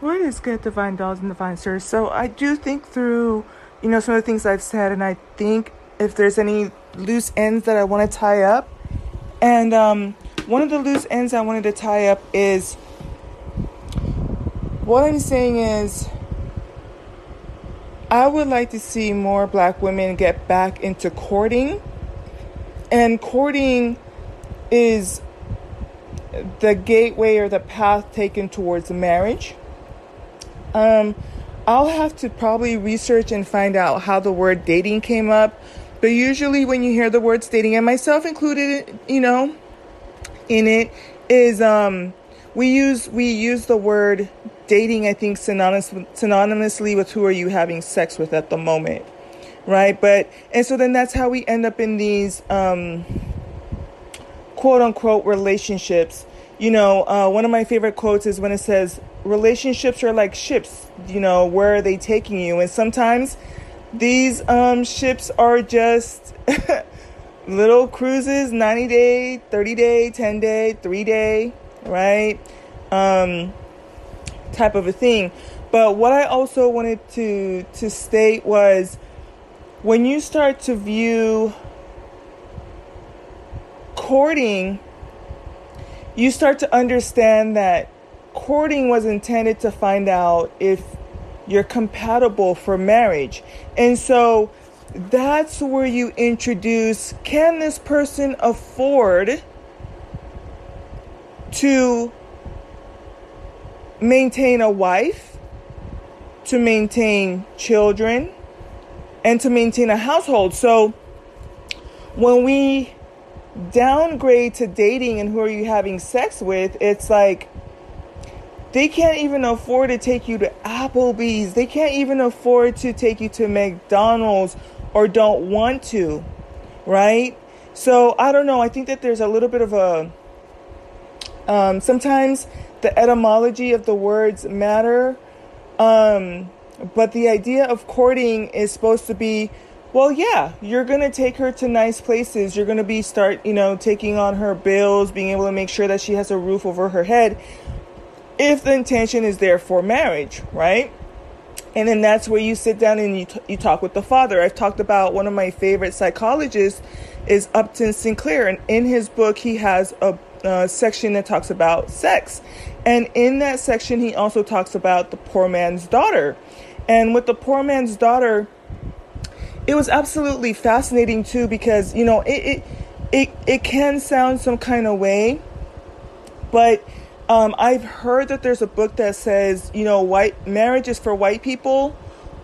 What is good, to find dolls and divine sirs? So I do think through, you know, some of the things I've said, and I think if there's any loose ends that I want to tie up, and um, one of the loose ends I wanted to tie up is what I'm saying is I would like to see more black women get back into courting, and courting is the gateway or the path taken towards marriage um, I'll have to probably research and find out how the word dating came up. But usually, when you hear the words dating, and myself included, you know, in it, is um, we use we use the word dating. I think synonymous synonymously with who are you having sex with at the moment, right? But and so then that's how we end up in these um, quote unquote relationships. You know, uh, one of my favorite quotes is when it says, relationships are like ships, you know, where are they taking you? And sometimes these um, ships are just little cruises 90 day, 30 day, 10 day, 3 day, right? Um, type of a thing. But what I also wanted to to state was when you start to view courting, you start to understand that courting was intended to find out if you're compatible for marriage. And so that's where you introduce can this person afford to maintain a wife, to maintain children, and to maintain a household? So when we downgrade to dating and who are you having sex with, it's like they can't even afford to take you to Applebee's. They can't even afford to take you to McDonald's or don't want to, right? So I don't know. I think that there's a little bit of a. Um, sometimes the etymology of the words matter, um, but the idea of courting is supposed to be well yeah you're gonna take her to nice places you're gonna be start you know taking on her bills being able to make sure that she has a roof over her head if the intention is there for marriage, right? And then that's where you sit down and you, t- you talk with the father. I've talked about one of my favorite psychologists is Upton Sinclair, and in his book he has a, section that talks about sex, and in that section he also talks about the poor man's daughter, and with the poor man's daughter, it was absolutely fascinating too because you know it it it, it can sound some kind of way, but um, I've heard that there's a book that says, you know, white marriage is for white people,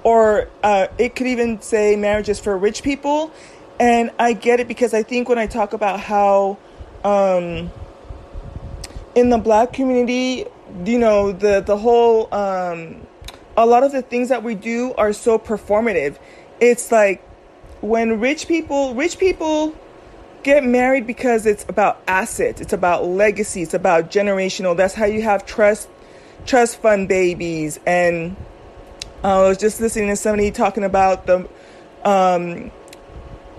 or uh, it could even say marriage is for rich people. And I get it because I think when I talk about how um, in the black community, you know, the, the whole, um, a lot of the things that we do are so performative. It's like when rich people, rich people, get married because it's about assets, it's about legacy, it's about generational. That's how you have trust trust fund babies. And I was just listening to somebody talking about the um,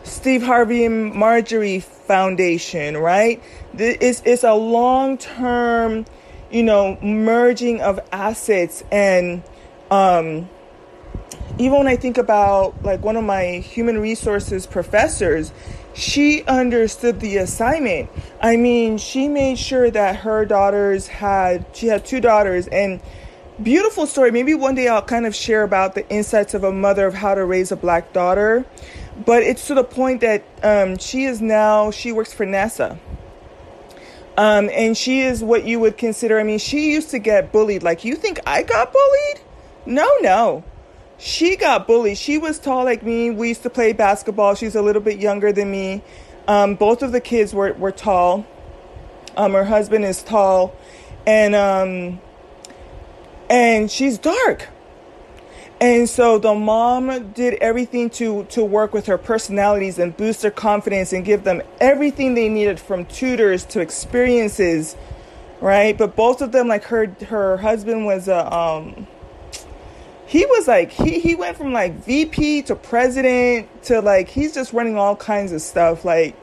Steve Harvey and Marjorie Foundation, right? It's, it's a long term, you know, merging of assets. And um, even when I think about like one of my human resources professors, she understood the assignment. I mean, she made sure that her daughters had, she had two daughters, and beautiful story. Maybe one day I'll kind of share about the insights of a mother of how to raise a black daughter. But it's to the point that um, she is now, she works for NASA. Um, and she is what you would consider, I mean, she used to get bullied. Like, you think I got bullied? No, no she got bullied. She was tall like me. We used to play basketball. She's a little bit younger than me. Um, both of the kids were, were tall. Um, her husband is tall, and um, and she's dark. And so the mom did everything to to work with her personalities and boost their confidence and give them everything they needed from tutors to experiences, right? But both of them, like her her husband was a um, he was like he he went from like VP to president to like he's just running all kinds of stuff like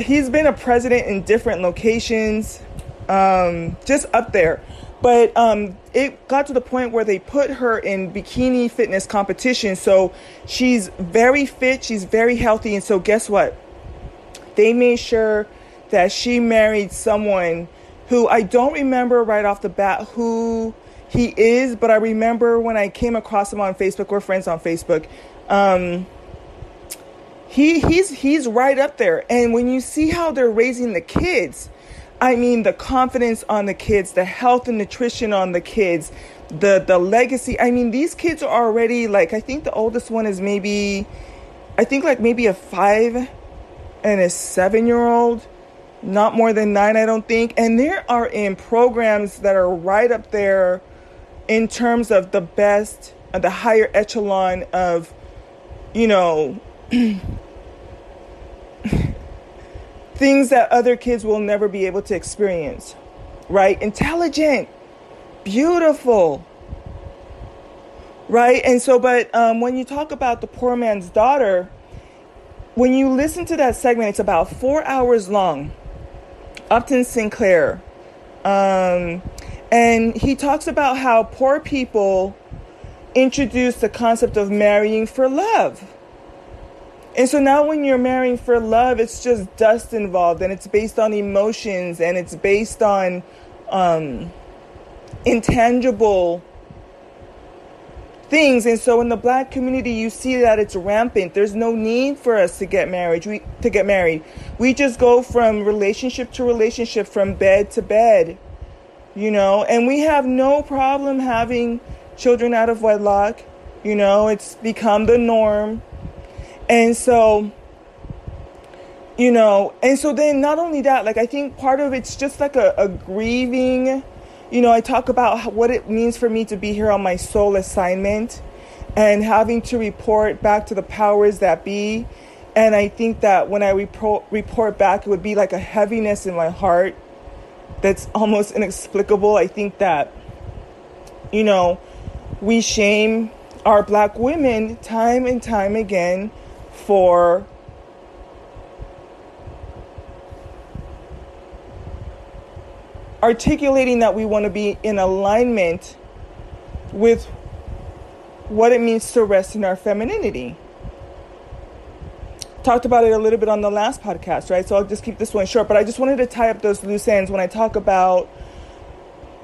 he's been a president in different locations um, just up there But um, it got to the point where they put her in bikini fitness competition. So she's very fit, she's very healthy. And so, guess what? They made sure that she married someone who I don't remember right off the bat who he is, but I remember when I came across him on Facebook. We're friends on Facebook. Um, he he's he's right up there. And when you see how they're raising the kids, I mean, the confidence on the kids, the health and nutrition on the kids, the the legacy. I mean, these kids are already like I think the oldest one is maybe I think like maybe a 5 and a 7-year-old, not more than 9 I don't think. And they are in programs that are right up there in terms of the best uh, the higher echelon of you know things that other kids will never be able to experience, right? Intelligent, beautiful, right? And so, but um, when you talk about the poor man's daughter, when you listen to that segment, it's about four hours long. Upton Sinclair. Um, and he talks about how poor people introduce the concept of marrying for love and so now when you're marrying for love, it's just dust involved and it's based on emotions and it's based on um, intangible things. And so in the black community, you see that it's rampant. There's no need for us to get married. We to get married. We just go from relationship to relationship, from bed to bed, you know. And we have no problem having children out of wedlock. You know, it's become the norm and so, you know, and so then not only that, like I think part of it's just like a, a grieving, you know, I talk about what it means for me to be here on my soul assignment and having to report back to the powers that be. And I think that when I report, report back, it would be like a heaviness in my heart that's almost inexplicable. I think that, you know, we shame our black women time and time again for articulating that we want to be in alignment with what it means to rest in our femininity. Talked about it a little bit on the last podcast, right? So I'll just keep this one short, but I just wanted to tie up those loose ends when I talk about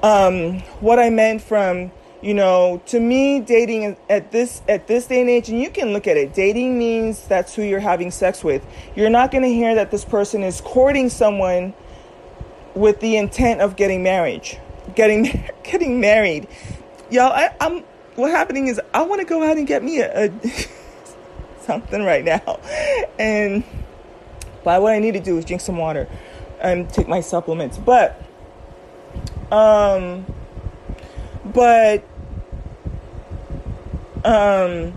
um, what I meant from you know to me dating at this at this day and age and you can look at it dating means that's who you're having sex with you're not going to hear that this person is courting someone with the intent of getting marriage getting getting married y'all I, am what happening is i want to go out and get me a, a something right now and but what i need to do is drink some water and take my supplements but um but um,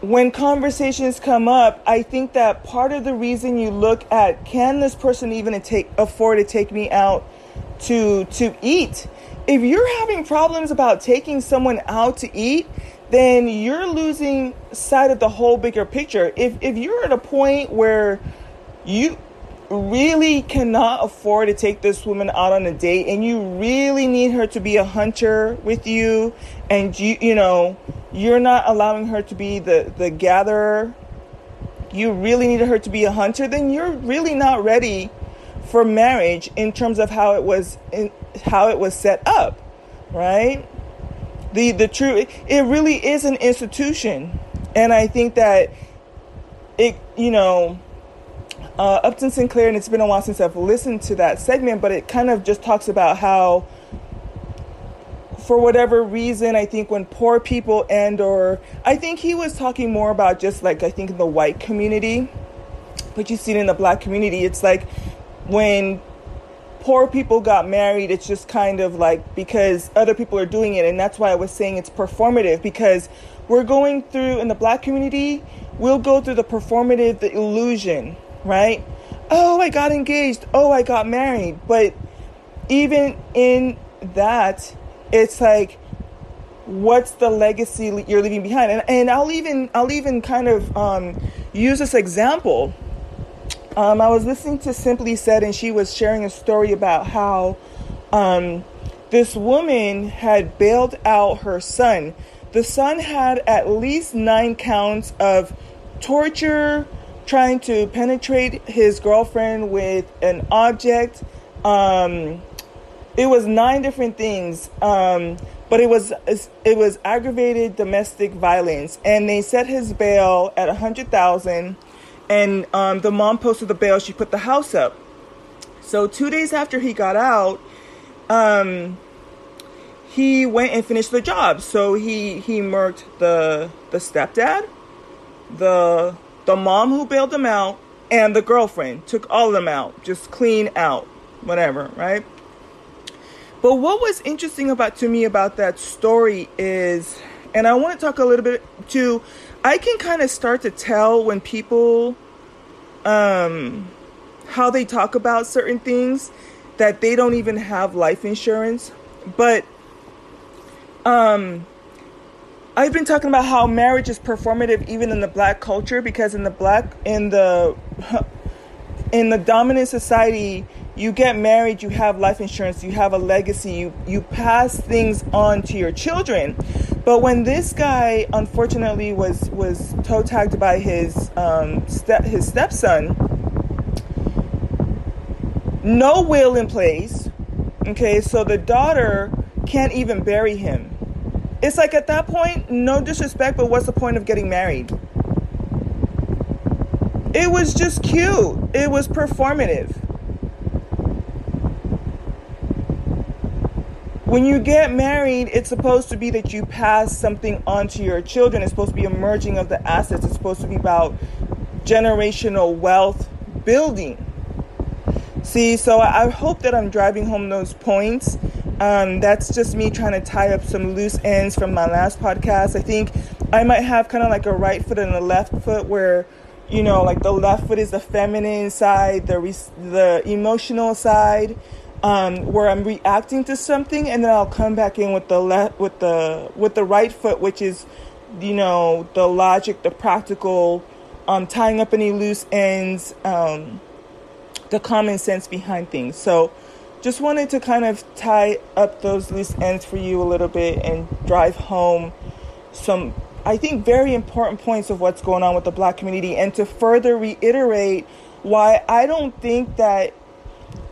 when conversations come up, I think that part of the reason you look at can this person even take, afford to take me out to to eat? If you're having problems about taking someone out to eat, then you're losing sight of the whole bigger picture. If if you're at a point where you really cannot afford to take this woman out on a date and you really need her to be a hunter with you and you you know you're not allowing her to be the the gatherer you really need her to be a hunter then you're really not ready for marriage in terms of how it was in, how it was set up right the the true it really is an institution and i think that it you know uh, Upton Sinclair, and it's been a while since I've listened to that segment, but it kind of just talks about how, for whatever reason, I think when poor people and or I think he was talking more about just like I think in the white community, but you see it in the black community. It's like when poor people got married, it's just kind of like because other people are doing it, and that's why I was saying it's performative because we're going through in the black community, we'll go through the performative, the illusion right? Oh, I got engaged. Oh, I got married. But even in that, it's like, what's the legacy you're leaving behind? And, and I'll even I'll even kind of um, use this example. Um, I was listening to Simply Said, and she was sharing a story about how Um, this woman had bailed out her son. The son had at least nine counts of torture, trying to penetrate his girlfriend with an object. Um, it was nine different things, um, but it was it was aggravated domestic violence, and they set his bail at a hundred thousand. And um, the mom posted the bail. She put the house up. So two days after he got out, um, he went and finished the job. So he he murked the the stepdad, the the mom who bailed him out, and the girlfriend. Took all of them out, just clean out, whatever, right? But what was interesting about to me about that story is, and I want to talk a little bit to, I can kind of start to tell when people, um, how they talk about certain things that they don't even have life insurance. But, um, I've been talking about how marriage is performative even in the black culture because in the black in the in the dominant society you get married, you have life insurance, you have a legacy, you, you pass things on to your children. But when this guy unfortunately was was toe tagged by his um, step his stepson, no will in place. Okay, so the daughter can't even bury him. It's like at that point, no disrespect, but what's the point of getting married? It was just cute. It was performative. When you get married, it's supposed to be that you pass something on to your children. It's supposed to be a merging of the assets. It's supposed to be about generational wealth building. See, so I hope that I'm driving home those points. Um, that's just me trying to tie up some loose ends from my last podcast. I think I might have kind of like a right foot and a left foot where, you know, like the left foot is the feminine side, the the emotional side, um, where I'm reacting to something, and then I'll come back in with the left, with the with the right foot, which is, you know, the logic, the practical, um, tying up any loose ends, um, the common sense behind things. So, just wanted to kind of tie up those loose ends for you a little bit and drive home some, I think, very important points of what's going on with the black community, and to further reiterate why I don't think that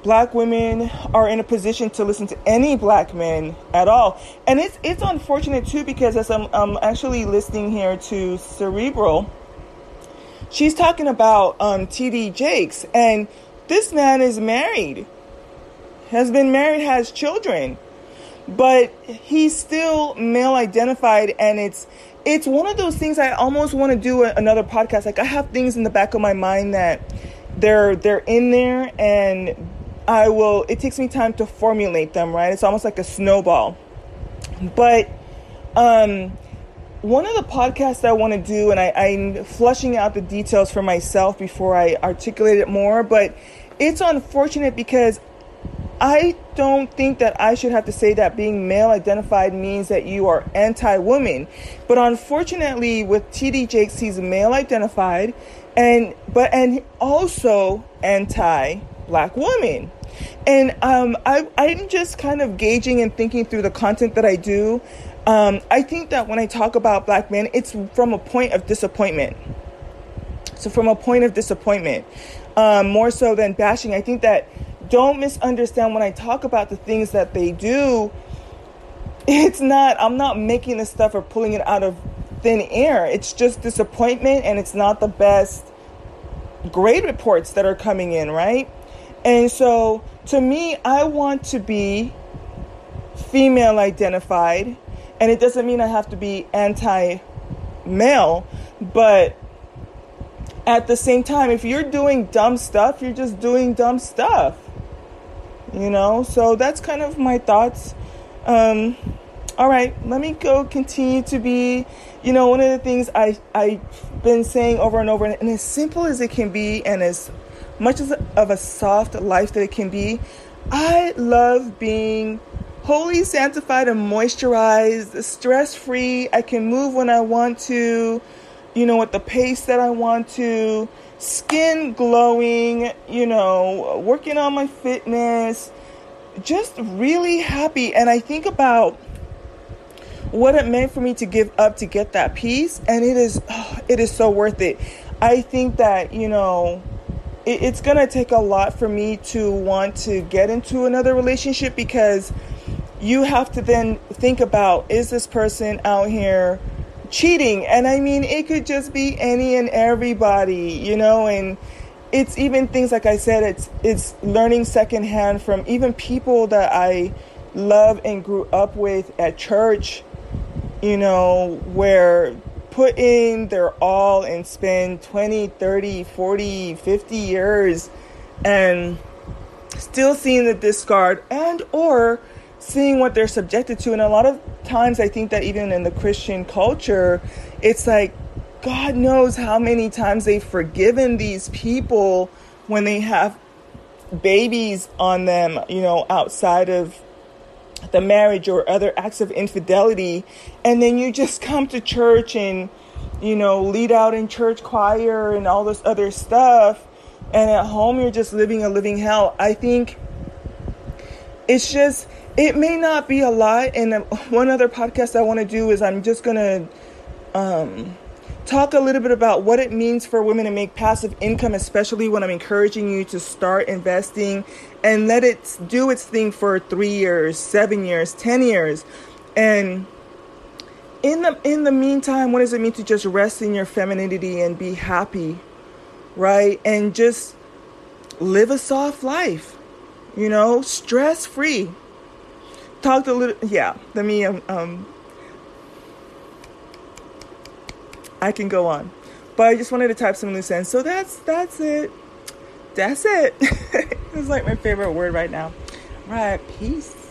black women are in a position to listen to any black men at all. And it's it's unfortunate too because as I'm, I'm actually listening here to Cerebral, she's talking about um, TD Jakes, and this man is married, has been married, has children, but he's still male identified, and it's it's one of those things I almost want to do another podcast. Like I have things in the back of my mind that they're they're in there and I will, it takes me time to formulate them, right? It's almost like a snowball. But um, one of the podcasts I want to do, and I, I'm flushing out the details for myself before I articulate it more, but it's unfortunate because I don't think that I should have to say that being male identified means that you are anti woman. But unfortunately, with TD Jakes, he's male identified and but and also anti black woman. And um, I, I'm just kind of gauging and thinking through the content that I do. Um, I think that when I talk about black men, it's from a point of disappointment. So, from a point of disappointment, um, more so than bashing, I think that don't misunderstand when I talk about the things that they do. It's not, I'm not making this stuff or pulling it out of thin air. It's just disappointment and it's not the best grade reports that are coming in, right? And so to me, I want to be female identified, and it doesn't mean I have to be anti male, but at the same time, if you're doing dumb stuff, you're just doing dumb stuff. You know? So that's kind of my thoughts. Um, all right, let me go continue to be, you know, one of the things I, I've been saying over and over, and as simple as it can be, and as much as of a soft life that it can be, I love being holy, sanctified, and moisturized, stress free. I can move when I want to, you know, at the pace that I want to, skin glowing, you know, working on my fitness, just really happy. And I think about what it meant for me to give up to get that peace, and it is, oh, it is so worth it. I think that you know, it, it's gonna take a lot for me to want to get into another relationship because you have to then think about is this person out here cheating? And I mean, it could just be any and everybody, you know, and it's even things like I said, it's it's learning secondhand from even people that I love and grew up with at church, you know, where put in their all and spend 20, 30, 40, 50 years and still seeing the discard and or seeing what they're subjected to. And a lot of times i think that even in the christian culture it's like god knows how many times they've forgiven these people when they have babies on them you know outside of the marriage or other acts of infidelity. And then you just come to church and you know lead out in church choir and all this other stuff. And at home you're just living a living hell. I think it's just it may not be a lot and one other podcast i want to do is i'm just going to um, talk a little bit about what it means for women to make passive income especially when i'm encouraging you to start investing and let it do its thing for three years seven years ten years. And in the in the meantime what does it mean to just rest in your femininity and be happy right? And just live a soft life you know stress free talked a little yeah let me um, um i can go on. But i just wanted to type some loose ends so that's that's it. That's it. It's like my favorite word right now. Right peace